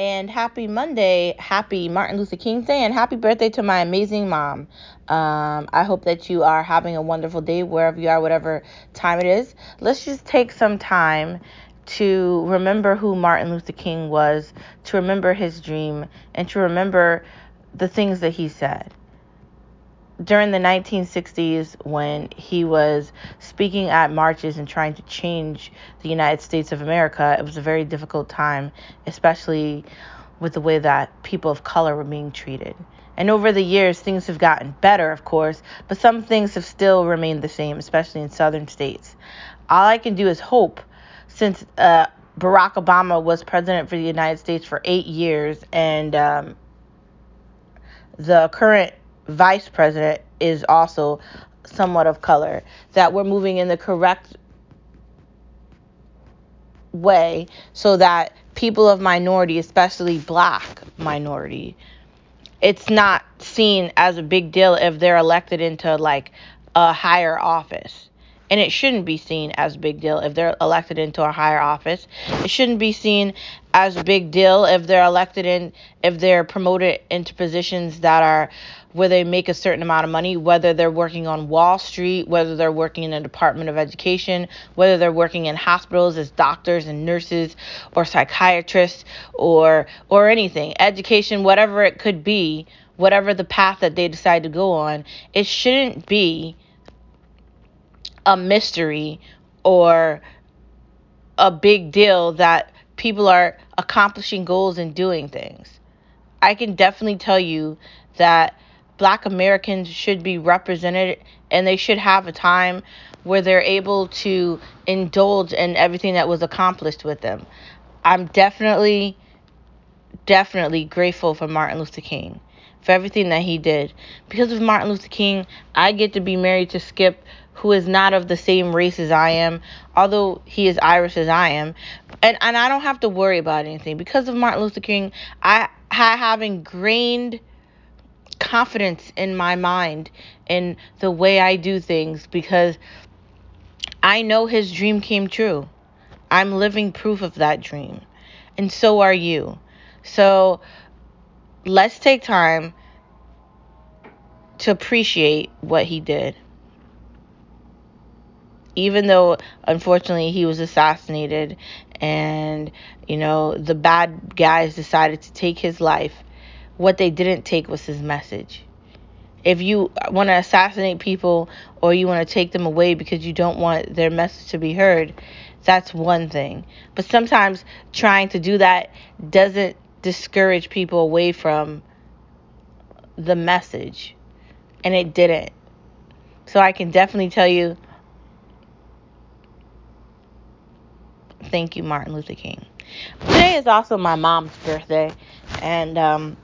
and happy Monday, happy Martin Luther King Day, and happy birthday to my amazing mom. Um, I hope that you are having a wonderful day wherever you are, whatever time it is. Let's just take some time to remember who Martin Luther King was, to remember his dream, and to remember the things that he said during the 1960s when he was speaking at marches and trying to change the United States of America, it was a very difficult time, especially with the way that people of color were being treated. And over the years, things have gotten better, of course, but some things have still remained the same, especially in southern states. All I can do is hope, since uh, Barack Obama was president for the United States for eight years, and um, the current vice president is also somewhat of color, that we're moving in the correct way so that people of minority, especially black minority, it's not seen as a big deal if they're elected into like a higher office. And it shouldn't be seen as big deal if they're elected into a higher office. It shouldn't be seen as big deal if they're elected in if they're promoted into positions that are where they make a certain amount of money, whether they're working on Wall Street, whether they're working in a Department of Education, whether they're working in hospitals as doctors and nurses or psychiatrists or or anything, education, whatever it could be, whatever the path that they decide to go on, it shouldn't be a mystery or a big deal that people are accomplishing goals and doing things. I can definitely tell you that black Americans should be represented and they should have a time where they're able to indulge in everything that was accomplished with them. I'm definitely, definitely grateful for Martin Luther King, for everything that he did. Because of Martin Luther King, I get to be married to Skip, who is not of the same race as I am, although he is Irish as I am. And, and I don't have to worry about anything. Because of Martin Luther King, I, I have ingrained confidence in my mind in the way I do things because I know his dream came true. I'm living proof of that dream. And so are you. So let's take time to appreciate what he did. Even though, unfortunately, he was assassinated and, you know, the bad guys decided to take his life what they didn't take was his message. If you want to assassinate people or you want to take them away because you don't want their message to be heard, that's one thing. But sometimes trying to do that doesn't discourage people away from the message. And it didn't. So I can definitely tell you thank you, Martin Luther King. Today is also my mom's birthday. And um,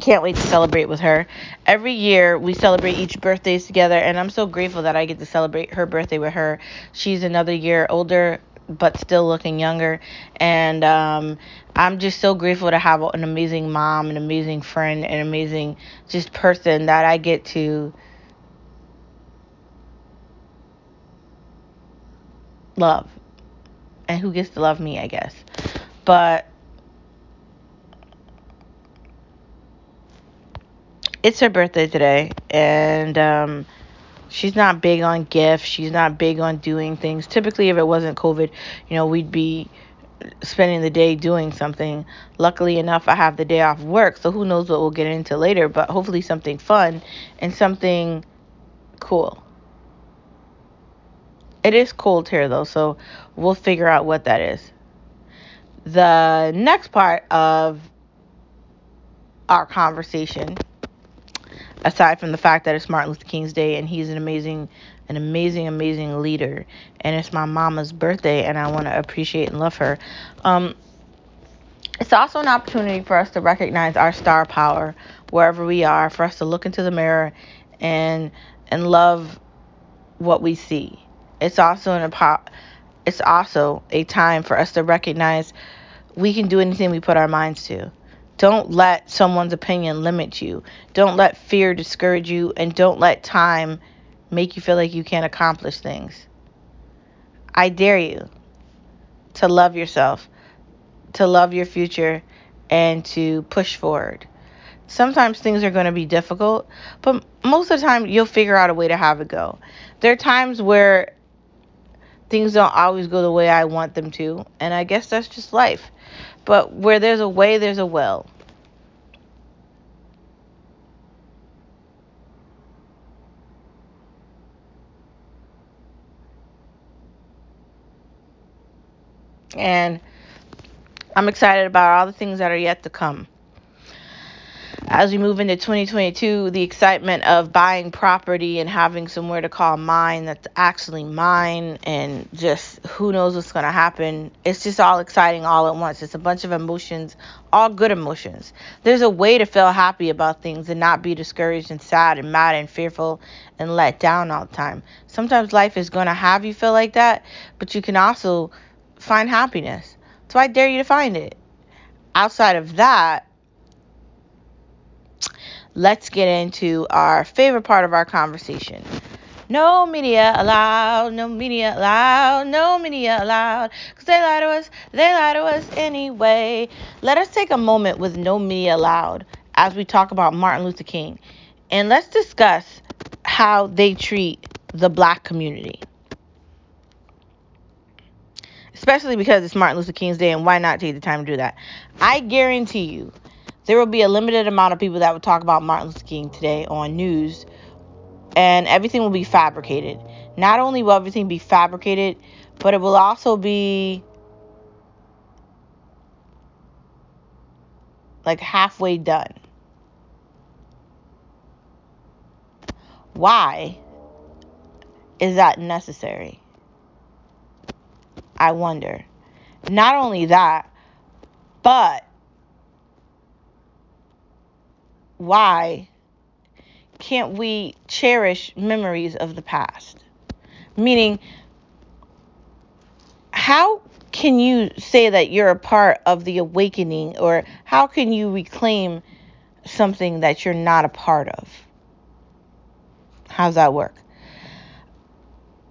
can't wait to celebrate with her. Every year we celebrate each birthdays together, and I'm so grateful that I get to celebrate her birthday with her. She's another year older, but still looking younger, and um, I'm just so grateful to have an amazing mom, an amazing friend, an amazing just person that I get to love, and who gets to love me, I guess. But it's her birthday today, and um, she's not big on gifts. She's not big on doing things. Typically, if it wasn't COVID, you know, we'd be spending the day doing something. Luckily enough, I have the day off work, so who knows what we'll get into later, but hopefully something fun and something cool. It is cold here though, so we'll figure out what that is. The next part of our conversation aside from the fact that it's Martin Luther King's Day and he's an amazing, an amazing, amazing leader, and it's my mama's birthday, and I want to appreciate and love her. Um, it's also an opportunity for us to recognize our star power wherever we are, for us to look into the mirror and and love what we see. It's also an it's also a time for us to recognize we can do anything we put our minds to. Don't let someone's opinion limit you. Don't let fear discourage you. And don't let time make you feel like you can't accomplish things. I dare you to love yourself, to love your future, and to push forward. Sometimes things are going to be difficult, but most of the time you'll figure out a way to have it go. There are times where things don't always go the way I want them to, and I guess that's just life. But where there's a way, there's a will. And I'm excited about all the things that are yet to come as we move into 2022, the excitement of buying property and having somewhere to call mine that's actually mine, and just who knows what's going to happen. It's just all exciting all at once. It's a bunch of emotions, all good emotions. There's a way to feel happy about things and not be discouraged and sad and mad and fearful and let down all the time. Sometimes life is going to have you feel like that, but you can also find happiness. So I dare you to find it. Outside of that, let's get into our favorite part of our conversation. No media allowed, no media allowed, no media allowed. Because they lie to us, they lie to us anyway. Let us take a moment with no media allowed as we talk about Martin Luther King. And let's discuss how they treat the black community. Especially because it's Martin Luther King's Day, and why not take the time to do that? I guarantee you there will be a limited amount of people that will talk about Martin Luther King today on news, and everything will be fabricated. Not only will everything be fabricated, but it will also be like halfway done. Why is that necessary? I wonder. Not only that, but why can't we cherish memories of the past? Meaning, how can you say that you're a part of the awakening, or how can you reclaim something that you're not a part of? How's that work?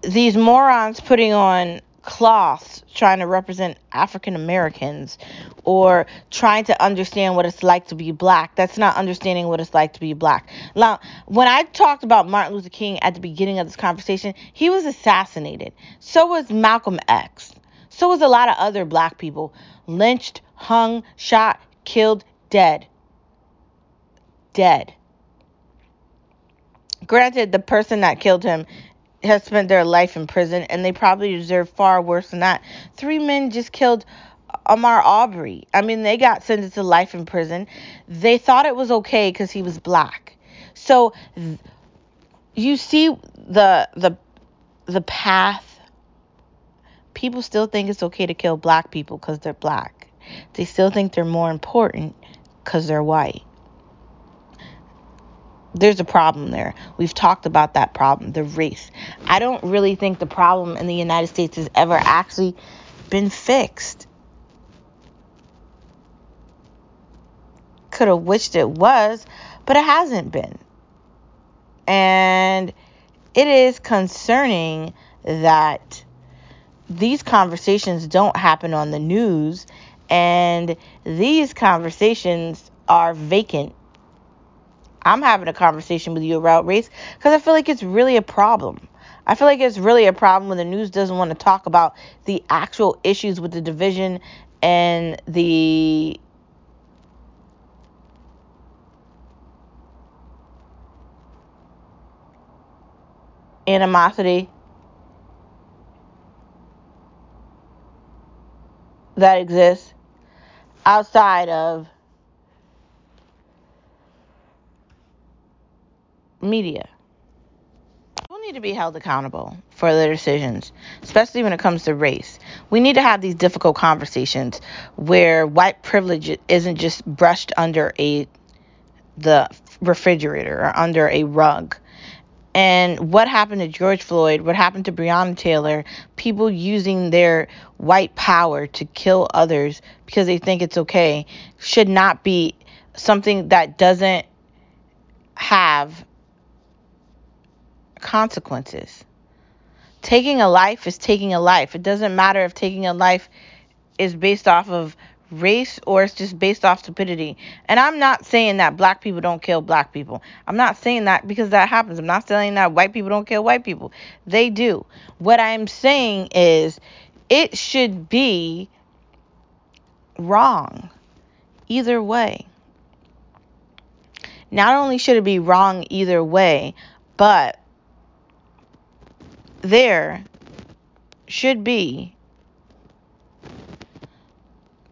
These morons putting on cloths trying to represent African Americans or trying to understand what it's like to be black. That's not understanding what it's like to be black. Now, when I talked about Martin Luther King at the beginning of this conversation, he was assassinated. So was Malcolm X. So was a lot of other black people lynched, hung, shot, killed, dead. Dead. Granted, the person that killed him has spent their life in prison and they probably deserve far worse than that. Three men just killed Ahmaud Arbery. I mean, they got sentenced to life in prison. They thought it was okay because he was black. So you see the the the path. People still think it's okay to kill black people because they're black. They still think they're more important because they're white there's a problem there. We've talked about that problem, the race. I don't really think the problem in the United States has ever actually been fixed. Could have wished it was, but it hasn't been. And it is concerning that these conversations don't happen on the news and these conversations are vacant I'm having a conversation with you about race because I feel like it's really a problem. I feel like it's really a problem when the news doesn't want to talk about the actual issues with the division and the animosity that exists outside of media. People need to be held accountable for their decisions, especially when it comes to race. We need to have these difficult conversations where white privilege isn't just brushed under a the refrigerator or under a rug. And what happened to George Floyd, what happened to Breonna Taylor, people using their white power to kill others because they think it's okay, should not be something that doesn't have consequences. Taking a life is taking a life. It doesn't matter if taking a life is based off of race or it's just based off stupidity. And I'm not saying that black people don't kill black people. I'm not saying that because that happens. I'm not saying that white people don't kill white people. They do. What I'm saying is it should be wrong either way. Not only should it be wrong either way, but there should be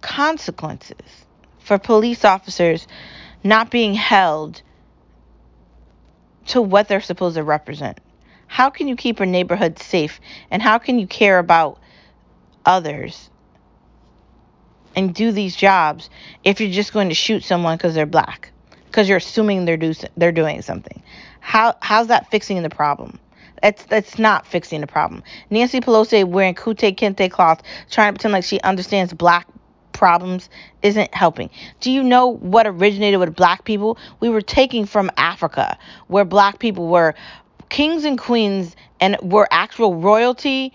consequences for police officers not being held to what they're supposed to represent. How can you keep a neighborhood safe and how can you care about others and do these jobs if you're just going to shoot someone because they're black? Because you're assuming they're do they're doing something. How how's that fixing the problem? That's that's not fixing the problem. Nancy Pelosi wearing Kute Kente cloth, trying to pretend like she understands black problems isn't helping. Do you know what originated with black people? We were taking from Africa, where black people were kings and queens and were actual royalty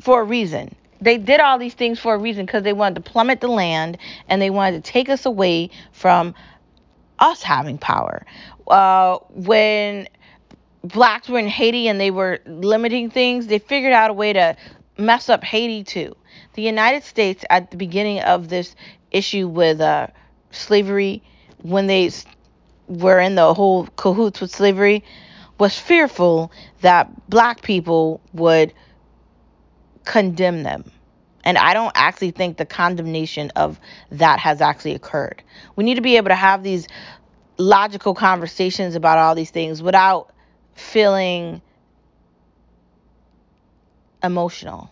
for a reason. They did all these things for a reason because they wanted to plummet the land and they wanted to take us away from us having power. Uh, when blacks were in Haiti and they were limiting things, they figured out a way to mess up Haiti too. The United States, at the beginning of this issue with uh, slavery, when they were in the whole cahoots with slavery, was fearful that black people would condemn them. And I don't actually think the condemnation of that has actually occurred. We need to be able to have these logical conversations about all these things without feeling emotional.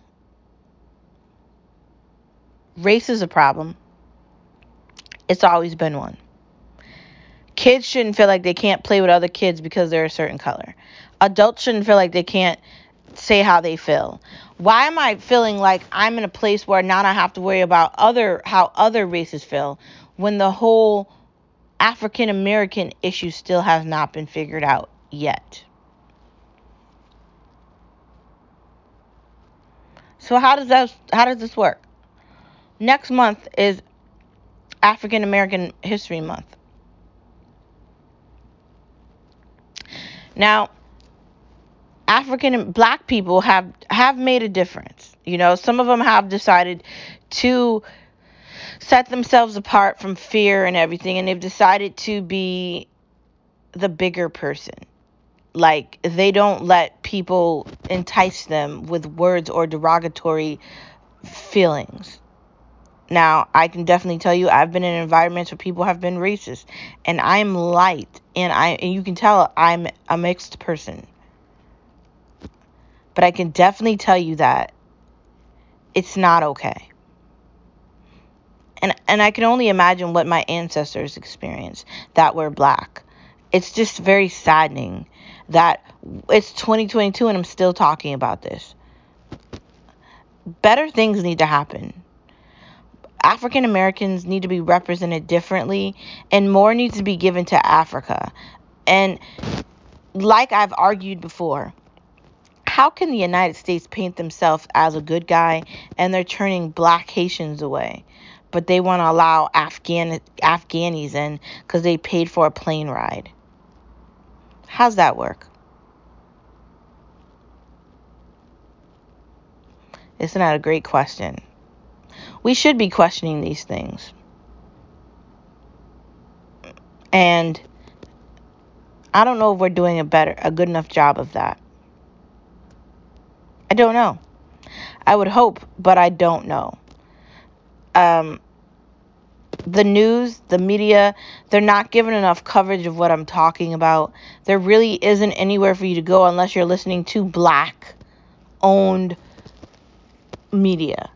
Race is a problem. It's always been one. Kids shouldn't feel like they can't play with other kids because they're a certain color. Adults shouldn't feel like they can't say how they feel. Why am I feeling like I'm in a place where now I have to worry about other how other races feel when the whole African American issue still has not been figured out yet? So how does that how does this work? Next month is African American History Month. Now, African and black people have have made a difference. You know, some of them have decided to set themselves apart from fear and everything and they've decided to be the bigger person. Like they don't let people entice them with words or derogatory feelings. Now, I can definitely tell you I've been in environments where people have been racist and I'm light and I and you can tell I'm a mixed person. But I can definitely tell you that it's not okay. And and I can only imagine what my ancestors experienced that were black. It's just very saddening that it's 2022 and I'm still talking about this. Better things need to happen African Americans need to be represented differently and more needs to be given to Africa. And like I've argued before, how can the United States paint themselves as a good guy and they're turning black Haitians away? But they want to allow Afghan Afghanis in because they paid for a plane ride. How's that work? Isn't that a great question? we should be questioning these things. And I don't know if we're doing a better a good enough job of that. I don't know. I would hope, but I don't know. Um the news, the media, they're not giving enough coverage of what I'm talking about. There really isn't anywhere for you to go unless you're listening to black owned media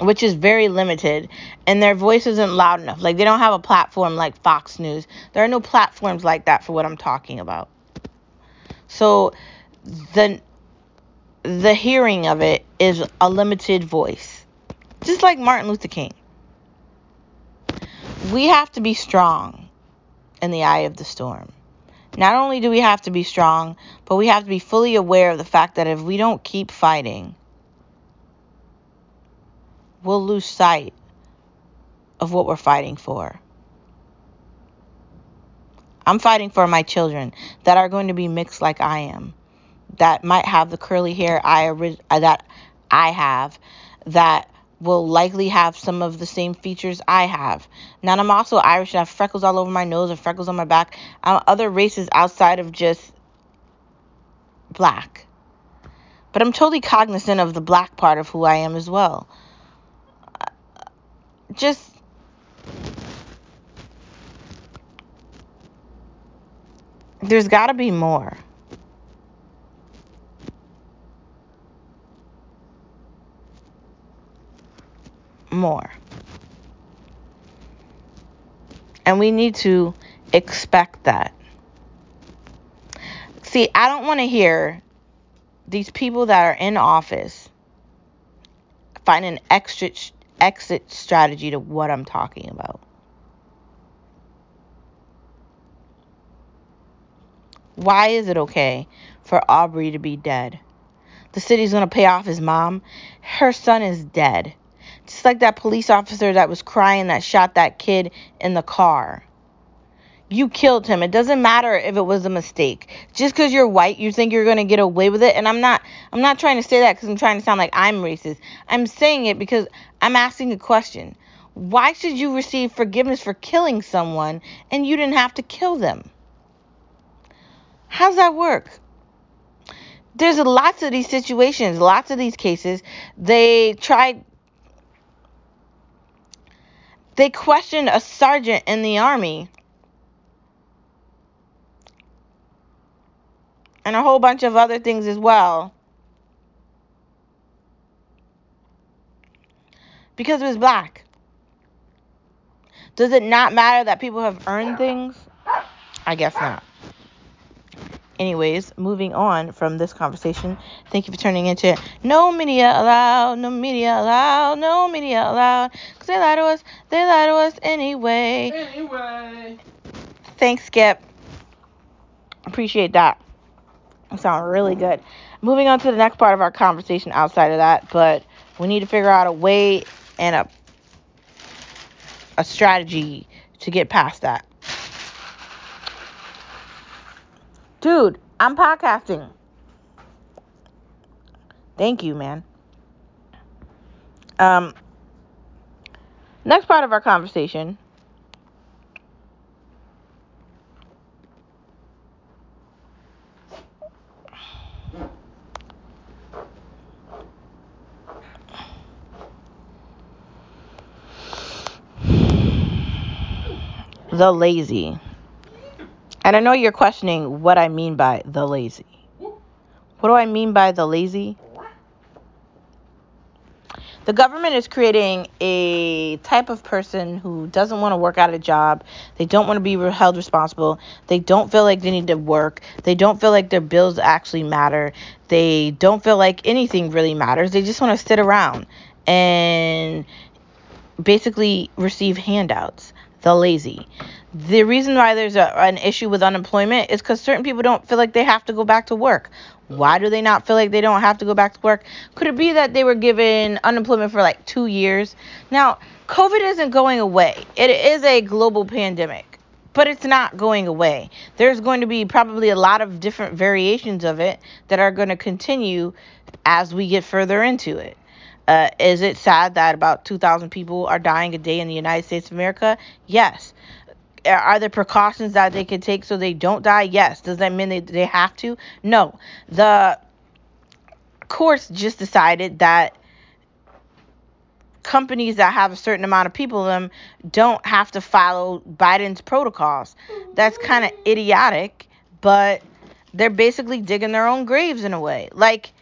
which is very limited and their voice isn't loud enough. Like they don't have a platform like fox news. There are no platforms like that for what i'm talking about. So the the hearing of it is a limited voice just like martin luther king we have to be strong in the eye of the storm not only do we have to be strong but we have to be fully aware of the fact that if we don't keep fighting we'll lose sight of what we're fighting for. I'm fighting for my children that are going to be mixed like I am, that might have the curly hair I that I have, that will likely have some of the same features I have. Now I'm also Irish and I have freckles all over my nose and freckles on my back. I'm other races outside of just black. But I'm totally cognizant of the black part of who I am as well. Just there's got to be more. More. And we need to expect that. See, I don't want to hear these people that are in office find an exit exit strategy to what I'm talking about. Why is it okay for Arbery to be dead? The city's going to pay off his mom. Her son is dead. Just like that police officer that was crying that shot that kid in the car. You killed him. It doesn't matter if it was a mistake. Just because you're white, you think you're going to get away with it. And I'm not I'm not trying to say that cuz I'm trying to sound like I'm racist. I'm saying it because I'm asking a question. Why should you receive forgiveness for killing someone and you didn't have to kill them? How's that work? There's lots of these situations, lots of these cases. They tried, they questioned a sergeant in the army and a whole bunch of other things as well. Because it was black. Does it not matter that people have earned things? I guess not. Anyways, moving on from this conversation, thank you for turning into it. No Media Allowed, No Media Allowed, No Media Allowed. Because they lie to us, they lie to us anyway. Anyway. Thanks, Skip. Appreciate that. It sounded really good. Moving on to the next part of our conversation outside of that, but we need to figure out a way and a a strategy to get past that. Dude, I'm podcasting. Thank you, man. Um, next part of our conversation. The lazy. And I know you're questioning what I mean by the lazy. What do I mean by the lazy? The government is creating a type of person who doesn't want to work at a job. They don't want to be held responsible. They don't feel like they need to work. They don't feel like their bills actually matter. They don't feel like anything really matters. They just want to sit around and basically receive handouts. The lazy the reason why there's a, an issue with unemployment is because certain people don't feel like they have to go back to work. Why do they not feel like they don't have to go back to work? Could it be that they were given unemployment for like two years? Now, COVID isn't going away, it is a global pandemic, but it's not going away. There's going to be probably a lot of different variations of it that are going to continue as we get further into it. Uh, is it sad that about 2,000 people are dying a day in the United States of America? Yes are there precautions that they can take so they don't die? Yes. Does that mean they, they have to? No. The courts just decided that companies that have a certain amount of people in them don't have to follow Biden's protocols. That's kind of idiotic, but they're basically digging their own graves in a way. Like,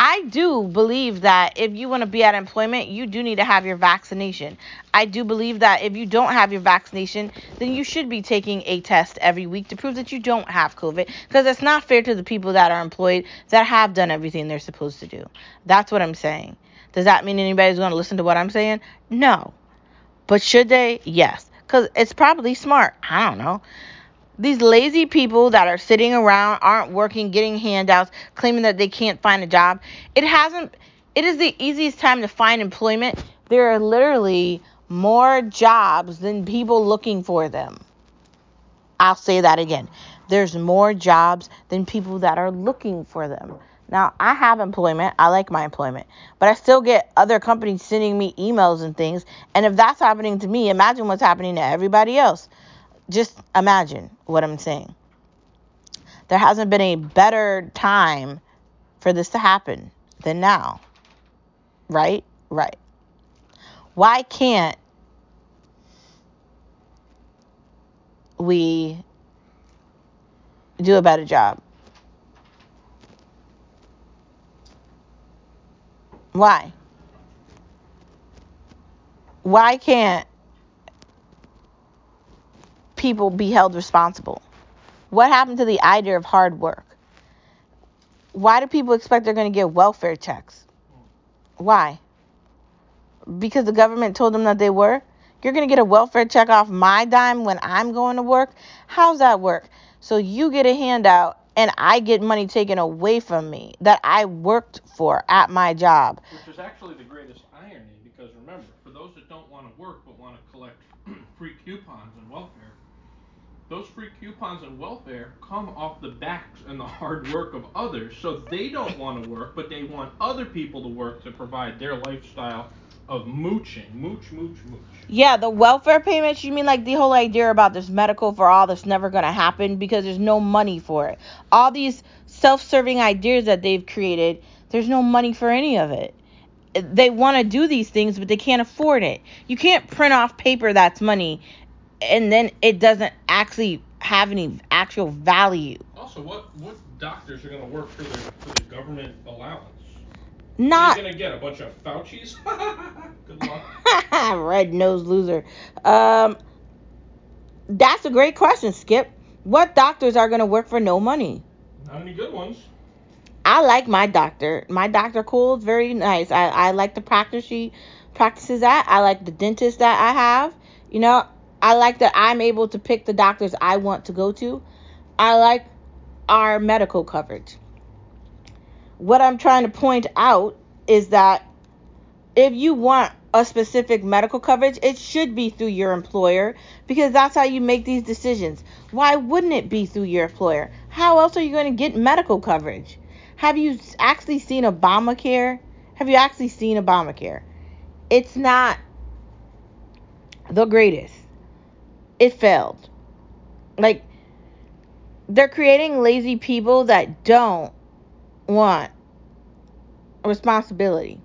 I do believe that if you want to be at employment, you do need to have your vaccination. I do believe that if you don't have your vaccination, then you should be taking a test every week to prove that you don't have COVID because it's not fair to the people that are employed that have done everything they're supposed to do. That's what I'm saying. Does that mean anybody's going to listen to what I'm saying? No. But should they? Yes. Because it's probably smart. I don't know. These lazy people that are sitting around, aren't working, getting handouts, claiming that they can't find a job. It hasn't it is the easiest time to find employment. There are literally more jobs than people looking for them. I'll say that again. There's more jobs than people that are looking for them. Now, I have employment. I like my employment. But I still get other companies sending me emails and things. And if that's happening to me, imagine what's happening to everybody else. Just imagine what I'm saying. There hasn't been a better time for this to happen than now. Right? Right. Why can't we do a better job? Why? Why can't people be held responsible? What happened to the idea of hard work? Why do people expect they're going to get welfare checks? Why? Because the government told them that they were? You're going to get a welfare check off my dime when I'm going to work? How's that work? So you get a handout and I get money taken away from me that I worked for at my job. Which is actually the greatest irony because remember, for those that don't want to work but want to collect free coupons and welfare, those free coupons and welfare come off the backs and the hard work of others. So they don't want to work, but they want other people to work to provide their lifestyle of mooching. Mooch, mooch, mooch. Yeah, the welfare payments, you mean like the whole idea about this medical for all that's never going to happen because there's no money for it. All these self serving ideas that they've created, there's no money for any of it. They want to do these things, but they can't afford it. You can't print off paper that's money and then it doesn't actually have any actual value. Also, what what doctors are going to work for the for the government allowance? Not You're going to get a bunch of Fauci's. Good luck. red nose loser. Um, that's a great question, Skip. What doctors are going to work for no money? Not any good ones. I like my doctor. My doctor cool is very nice. I, I like the practice she practices at. I like the dentist that I have. You know, I like that I'm able to pick the doctors I want to go to. I like our medical coverage. What I'm trying to point out is that if you want a specific medical coverage, it should be through your employer because that's how you make these decisions. Why wouldn't it be through your employer? How else are you going to get medical coverage? Have you actually seen Obamacare? Have you actually seen Obamacare? It's not the greatest. It failed. Like, they're creating lazy people that don't want responsibility.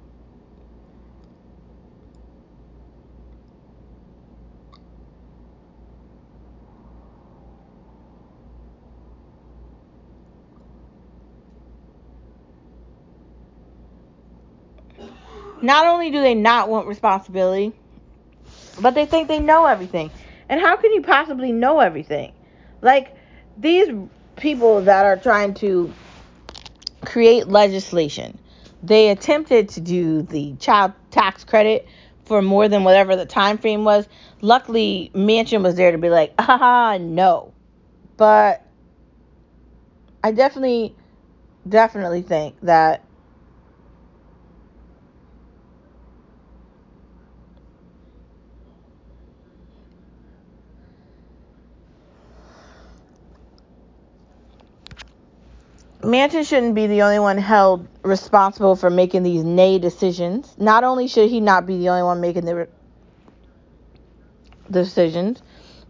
Not only do they not want responsibility, but they think they know everything. And how can you possibly know everything? Like, these people that are trying to create legislation, they attempted to do the child tax credit for more than whatever the time frame was. Luckily, Manchin was there to be like, ah, no. But I definitely, definitely think that Manchin shouldn't be the only one held responsible for making these nay decisions. Not only should he not be the only one making the, the decisions,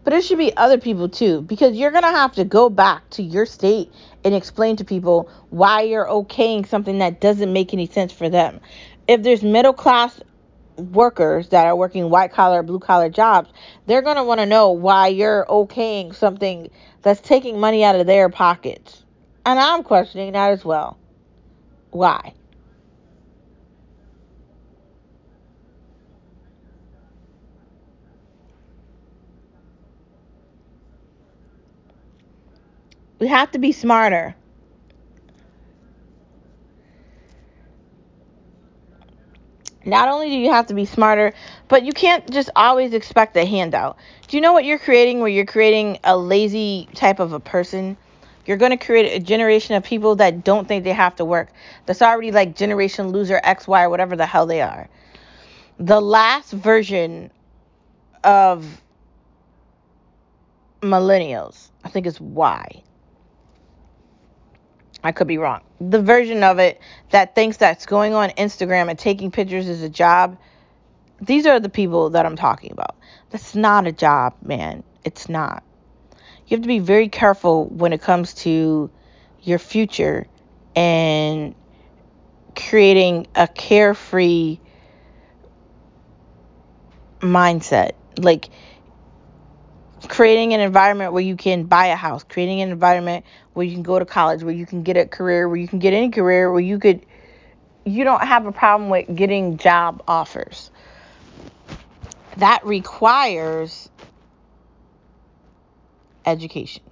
but it should be other people too, because you're going to have to go back to your state and explain to people why you're okaying something that doesn't make any sense for them. If there's middle class workers that are working white collar, blue collar jobs, they're going to want to know why you're okaying something that's taking money out of their pockets. And I'm questioning that as well. Why? We have to be smarter. Not only do you have to be smarter, but you can't just always expect a handout. Do you know what you're creating where you're creating a lazy type of a person? You're going to create a generation of people that don't think they have to work. That's already like generation loser X, Y, or whatever the hell they are. The last version of millennials, I think is Y. I could be wrong. The version of it that thinks that's going on Instagram and taking pictures is a job. These are the people that I'm talking about. That's not a job, man. It's not. You have to be very careful when it comes to your future and creating a carefree mindset. Like creating an environment where you can buy a house, creating an environment where you can go to college, where you can get a career, where you can get any career, where you could you don't have a problem with getting job offers. That requires education.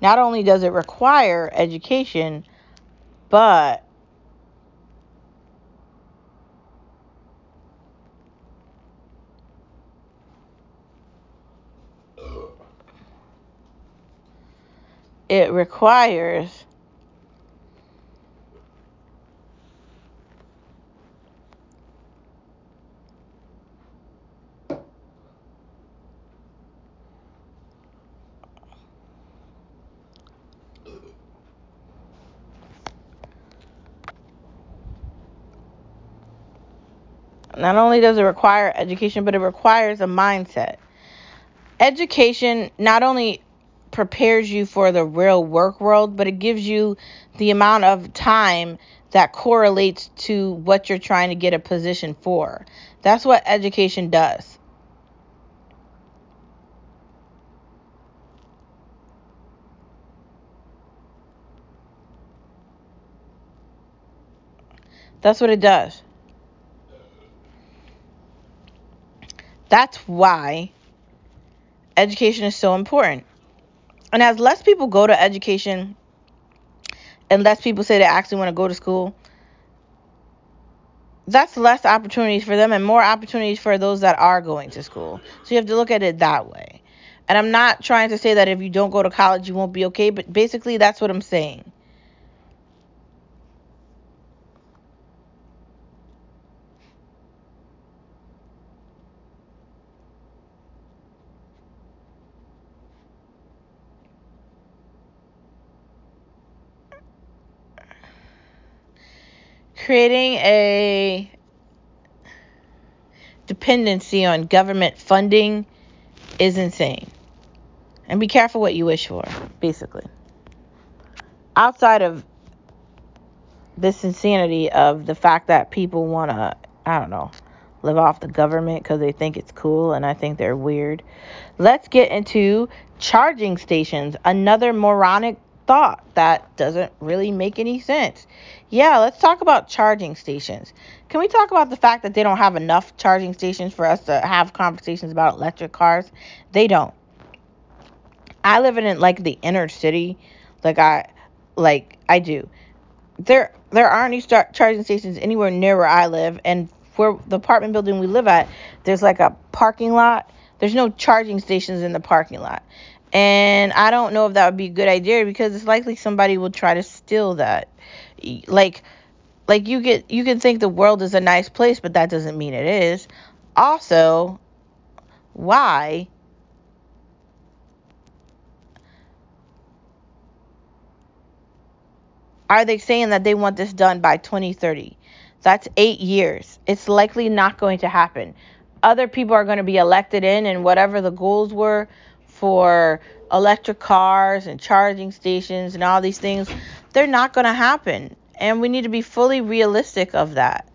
Not only does it require education, but it requires not only does it require education, but it requires a mindset. Education not only prepares you for the real work world, but it gives you the amount of time that correlates to what you're trying to get a position for. That's what education does. That's what it does. That's why education is so important. And as less people go to education and less people say they actually want to go to school, that's less opportunities for them and more opportunities for those that are going to school. So you have to look at it that way. And I'm not trying to say that if you don't go to college, you won't be okay, but basically, that's what I'm saying. Creating a dependency on government funding is insane. And be careful what you wish for, basically. Outside of this insanity of the fact that people want to, I don't know, live off the government because they think it's cool and I think they're weird. Let's get into charging stations, another moronic thought that doesn't really make any sense. Yeah, let's talk about charging stations. Can we talk about the fact that they don't have enough charging stations for us to have conversations about electric cars? They don't. I live in like the inner city, like I like I do. There there aren't any start charging stations anywhere near where I live and where the apartment building we live at, there's like a parking lot. There's no charging stations in the parking lot. And I don't know if that would be a good idea because it's likely somebody will try to steal that. Like like you get you can think the world is a nice place, but that doesn't mean it is. Also, why are they saying that they want this done by 2030? That's 8 years. It's likely not going to happen. Other people are going to be elected in and whatever the goals were for electric cars and charging stations and all these things, they're not going to happen. And we need to be fully realistic of that,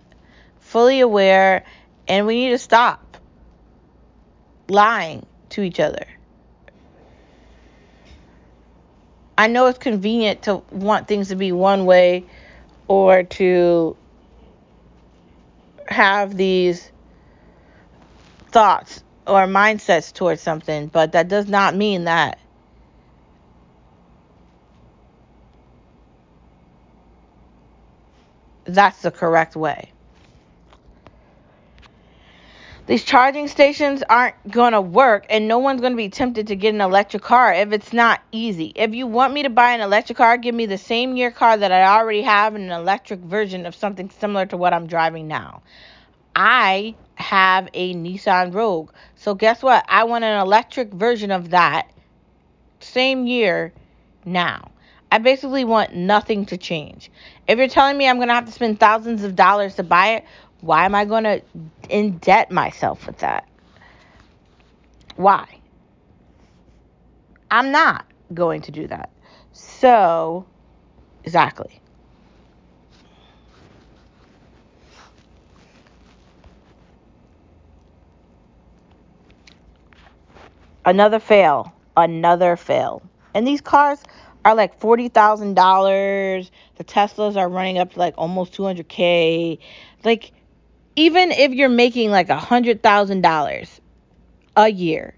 fully aware, and we need to stop lying to each other. I know it's convenient to want things to be one way or to have these thoughts or mindsets towards something, but that does not mean that that's the correct way. these charging stations aren't going to work and no one's going to be tempted to get an electric car if it's not easy. If you want me to buy an electric car, give me the same year car that I already have an electric version of something similar to what I'm driving now. I have a Nissan Rogue. So guess what? I want an electric version of that same year now. I basically want nothing to change. If you're telling me I'm going to have to spend thousands of dollars to buy it, why am I going to indebt myself with that? Why? I'm not going to do that. So, exactly. Another fail. Another fail. And these cars are like $40,000. The Teslas are running up to like almost 200K. Like, even if you're making like a $100,000 a year,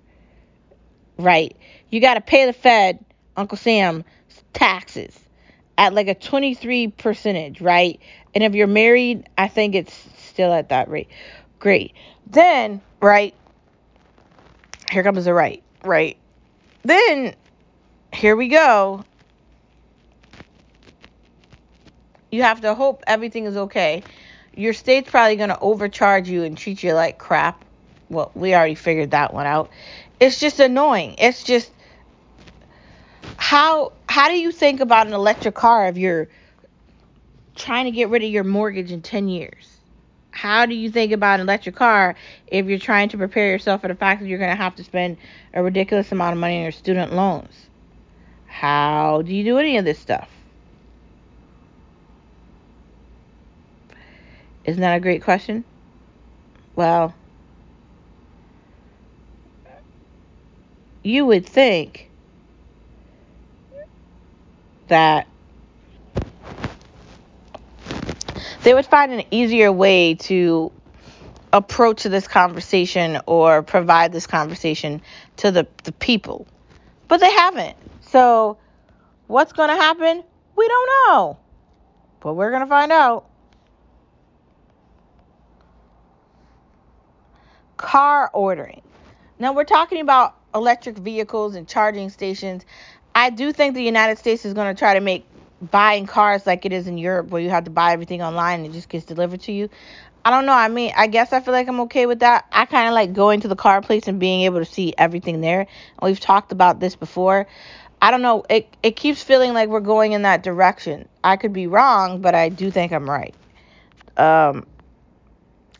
right? You got to pay the Fed, Uncle Sam, taxes at like a 23 percentage, right? And if you're married, I think it's still at that rate. Great. Then, right? Here comes the right, right? Then, here we go. You have to hope everything is okay. Your state's probably going to overcharge you and treat you like crap. Well, we already figured that one out. It's just annoying. It's just how how do you think about an electric car if you're trying to get rid of your mortgage in 10 years? How do you think about an electric car if you're trying to prepare yourself for the fact that you're going to have to spend a ridiculous amount of money on your student loans? How do you do any of this stuff? Isn't that a great question? Well, you would think that they would find an easier way to approach this conversation or provide this conversation to the, the people. But they haven't. So, what's going to happen? We don't know. But we're going to find out. car ordering. Now we're talking about electric vehicles and charging stations. I do think the United States is going to try to make buying cars like it is in Europe where you have to buy everything online and it just gets delivered to you. I don't know. I mean, I guess I feel like I'm okay with that. I kind of like going to the car place and being able to see everything there. And we've talked about this before. I don't know. It it keeps feeling like we're going in that direction. I could be wrong, but I do think I'm right. Um,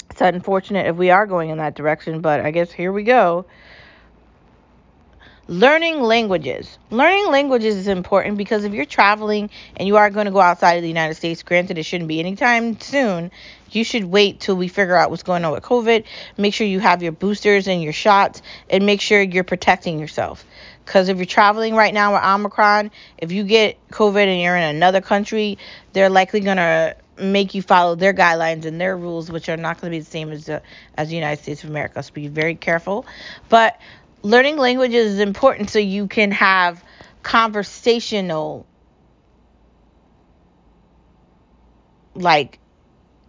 it's unfortunate if we are going in that direction, but I guess here we go. Learning languages. Learning languages is important because if you're traveling and you are going to go outside of the United States, granted it shouldn't be anytime soon, you should wait till we figure out what's going on with COVID. Make sure you have your boosters and your shots and make sure you're protecting yourself. Because if you're traveling right now with Omicron, if you get COVID and you're in another country, they're likely going to make you follow their guidelines and their rules, which are not going to be the same as the as the United States of America. So be very careful. But learning languages is important so you can have conversational like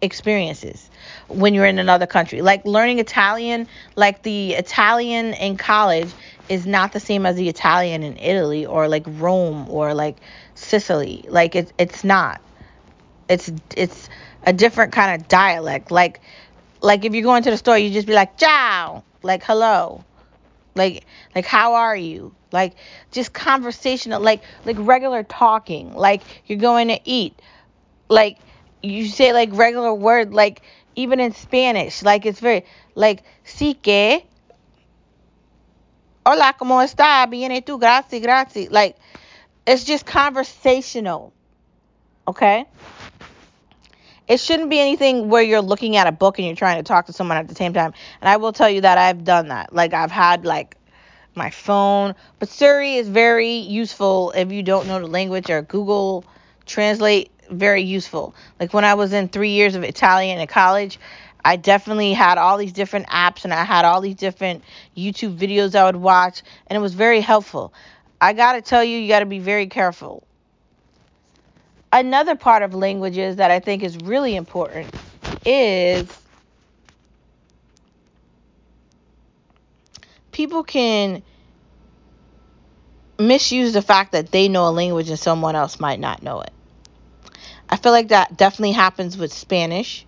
experiences when you're in another country. Like learning Italian, like the Italian in college is not the same as the Italian in Italy or like Rome or like Sicily. Like it's it's not. It's it's a different kind of dialect. Like like if you go into the store, you just be like ciao, like hello, like like how are you? Like just conversational, like like regular talking. Like you're going to eat, like you say like regular word, like even in Spanish, like it's very like sí que. Hola, ¿cómo está? Bien, tú? Gracias, gracias. Like, it's just conversational. Okay? It shouldn't be anything where you're looking at a book and you're trying to talk to someone at the same time. And I will tell you that I've done that. Like I've had like my phone, but Siri is very useful if you don't know the language or Google Translate very useful. Like when I was in 3 years of Italian in college, I definitely had all these different apps and I had all these different YouTube videos I would watch and it was very helpful. I got to tell you you got to be very careful another part of languages that I think is really important is people can misuse the fact that they know a language and someone else might not know it. I feel like that definitely happens with Spanish.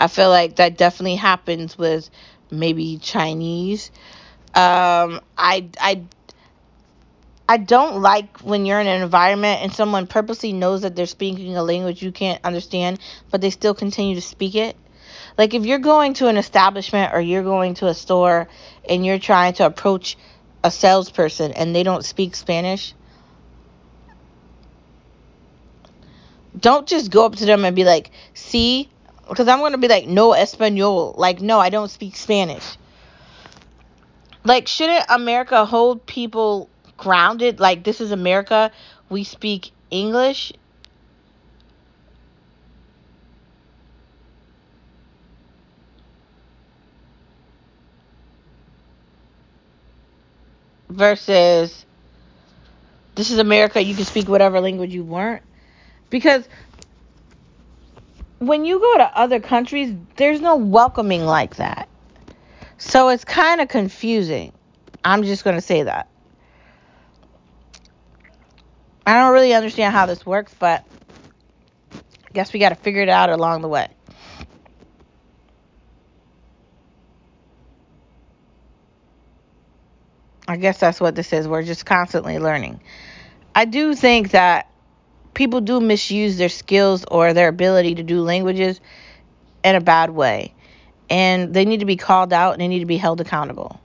I feel like that definitely happens with maybe Chinese. Um, I I I don't like when you're in an environment and someone purposely knows that they're speaking a language you can't understand, but they still continue to speak it. Like if you're going to an establishment or you're going to a store and you're trying to approach a salesperson and they don't speak Spanish, don't just go up to them and be like, "See," because I'm going to be like, "No español." Like, "No, I don't speak Spanish." Like, shouldn't America hold people grounded? Like, this is America. We speak English. Versus, this is America. You can speak whatever language you want. Because when you go to other countries, there's no welcoming like that. So it's kind of confusing. I'm just going to say that. I don't really understand how this works, but I guess we got to figure it out along the way. I guess that's what this is. We're just constantly learning. I do think that people do misuse their skills or their ability to do languages in a bad way. And they need to be called out and they need to be held accountable.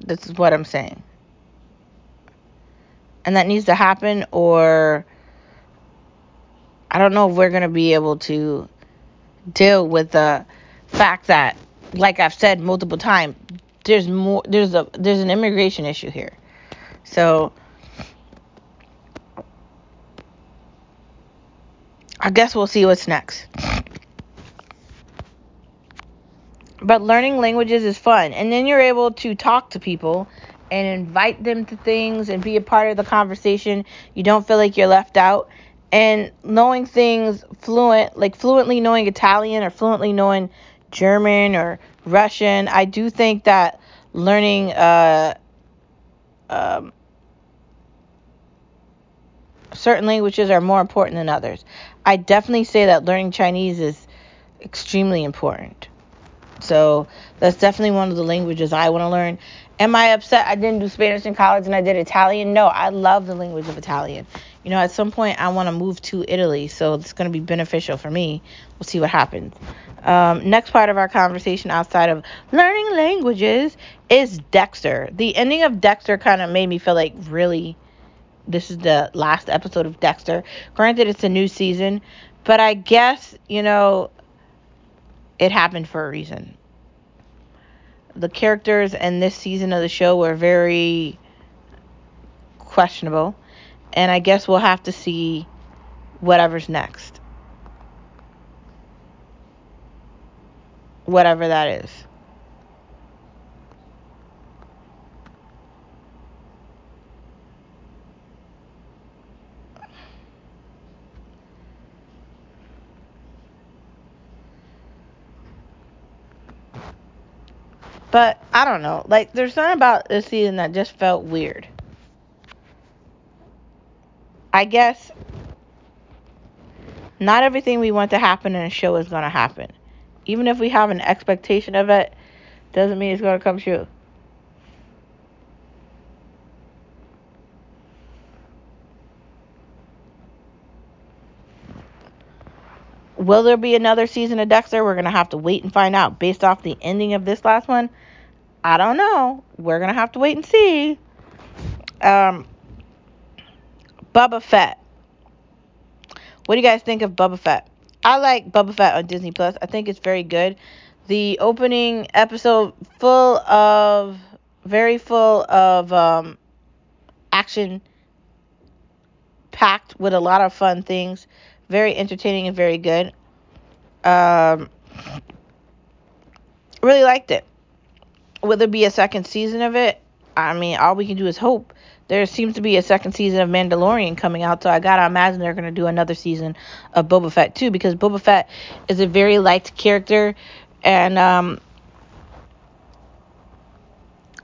This is what I'm saying. And that needs to happen, or I don't know if we're going to be able to deal with the fact that, like I've said multiple times, there's more there's a there's an immigration issue here. So I guess we'll see what's next. But learning languages is fun. And then you're able to talk to people and invite them to things and be a part of the conversation. You don't feel like you're left out. And knowing things fluent, like fluently knowing Italian or fluently knowing German or Russian, I do think that learning uh, um, certain languages are more important than others. I definitely say that learning Chinese is extremely important. So that's definitely one of the languages I want to learn. Am I upset I didn't do Spanish in college and I did Italian? No, I love the language of Italian. You know, at some point I want to move to Italy, so it's going to be beneficial for me. We'll see what happens. Um, next part of our conversation outside of learning languages is Dexter. The ending of Dexter kind of made me feel like really this is the last episode of Dexter. Granted, it's a new season, but I guess, you know, it happened for a reason. The characters in this season of the show were very questionable, and I guess we'll have to see whatever's next. Whatever that is. But I don't know. Like, there's something about this season that just felt weird. I guess not everything we want to happen in a show is going to happen. Even if we have an expectation of it, doesn't mean it's going to come true. Will there be another season of Dexter? We're going to have to wait and find out. Based off the ending of this last one, I don't know. We're to have to wait and see. Um, Boba Fett. What do you guys think of Boba Fett? I like Boba Fett on Disney Plus. I think it's very good. The opening episode full of very full of um, action packed with a lot of fun things very entertaining and very good. Um, really liked it. Will there be a second season of it? I mean, all we can do is hope there seems to be a second season of Mandalorian coming out, so I gotta imagine they're gonna do another season of Boba Fett too, because Boba Fett is a very liked character, and um,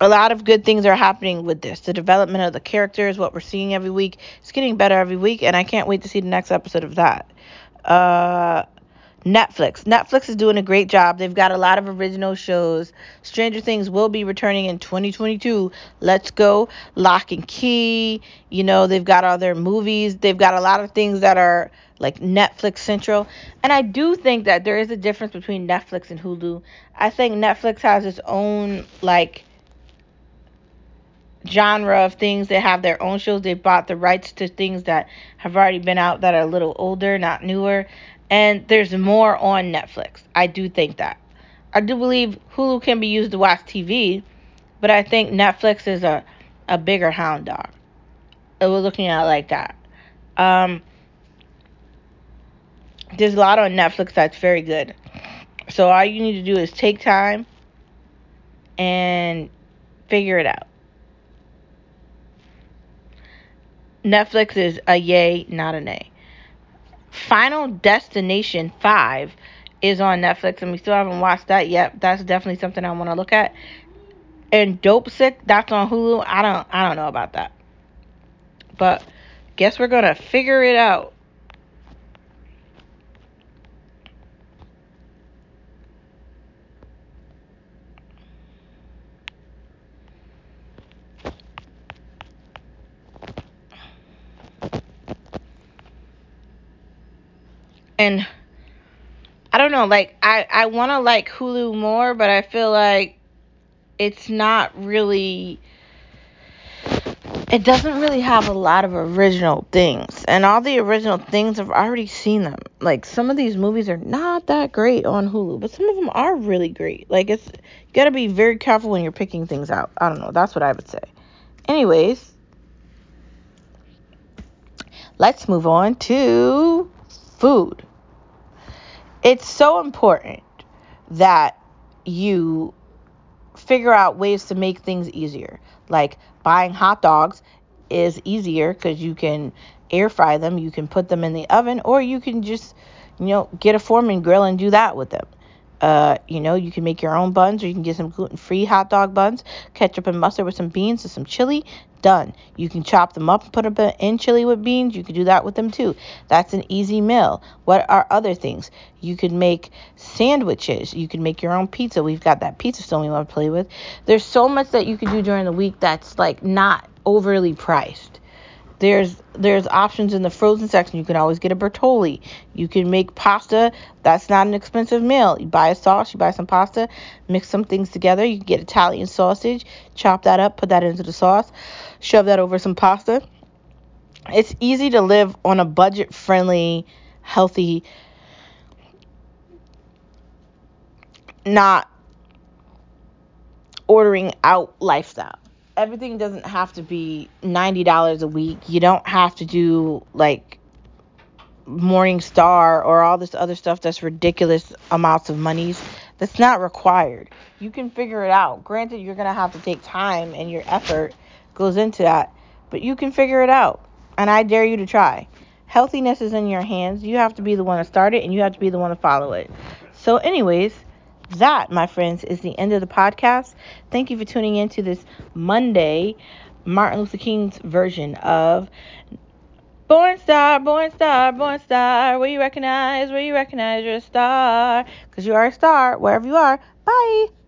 a lot of good things are happening with this. The development of the characters, what we're seeing every week, it's getting better every week, and I can't wait to see the next episode of that. Uh, Netflix. Netflix is doing a great job. They've got a lot of original shows. Stranger Things will be returning in 2022. Let's go. Locke and Key. You know, they've got all their movies. They've got a lot of things that are like Netflix Central. And I do think that there is a difference between Netflix and Hulu. I think Netflix has its own, like, genre of things. They have their own shows. They bought the rights to things that have already been out that are a little older, not newer and there's more on Netflix. I do think that. I do believe Hulu can be used to watch TV, but I think Netflix is a, a bigger hound dog. We're looking at it like that. Um, there's a lot on Netflix that's very good. So all you need to do is take time and figure it out. Netflix is a yay, not a nay. Final Destination 5 is on Netflix and we still haven't watched that yet. That's definitely something I want to look at. And Dopesick, that's on Hulu. I don't I don't know about that. But guess we're to figure it out. And I don't know, like I I want to like Hulu more, but I feel like it's not really it doesn't really have a lot of original things. And all the original things I've already seen them. Like some of these movies are not that great on Hulu, but some of them are really great. Like it's you got to be very careful when you're picking things out. I don't know, that's what I would say. Anyways, let's move on to food. It's so important that you figure out ways to make things easier. Like buying hot dogs is easier because you can air fry them, you can put them in the oven, or you can just, you know, get a Foreman grill and do that with them. Uh, you know, you can make your own buns or you can get some gluten free hot dog buns, ketchup and mustard with some beans and some chili. Done. You can chop them up and put them in chili with beans. You can do that with them too. That's an easy meal. What are other things? You could make sandwiches. You can make your own pizza. We've got that pizza stone we want to play with. There's so much that you can do during the week that's like not overly priced. There's there's options in the frozen section. You can always get a Bertolli. You can make pasta. That's not an expensive meal. You buy a sauce, you buy some pasta, mix some things together. You can get Italian sausage, chop that up, put that into the sauce, shove that over some pasta. It's easy to live on a budget friendly, healthy, not ordering out lifestyle everything doesn't have to be $90 a week. You don't have to do like Morning Star or all this other stuff that's ridiculous amounts of monies. That's not required. You can figure it out. Granted, you're going to have to take time and your effort goes into that, but you can figure it out. And I dare you to try. Healthiness is in your hands. You have to be the one to start it and you have to be the one to follow it. So, anyways, that, my friends, is the end of the podcast. Thank you for tuning in to this Monday Martin Luther King's version of Born Star, Born Star, Born Star. Where you recognize, where you recognize you're a star. Because you are a star wherever you are. Bye.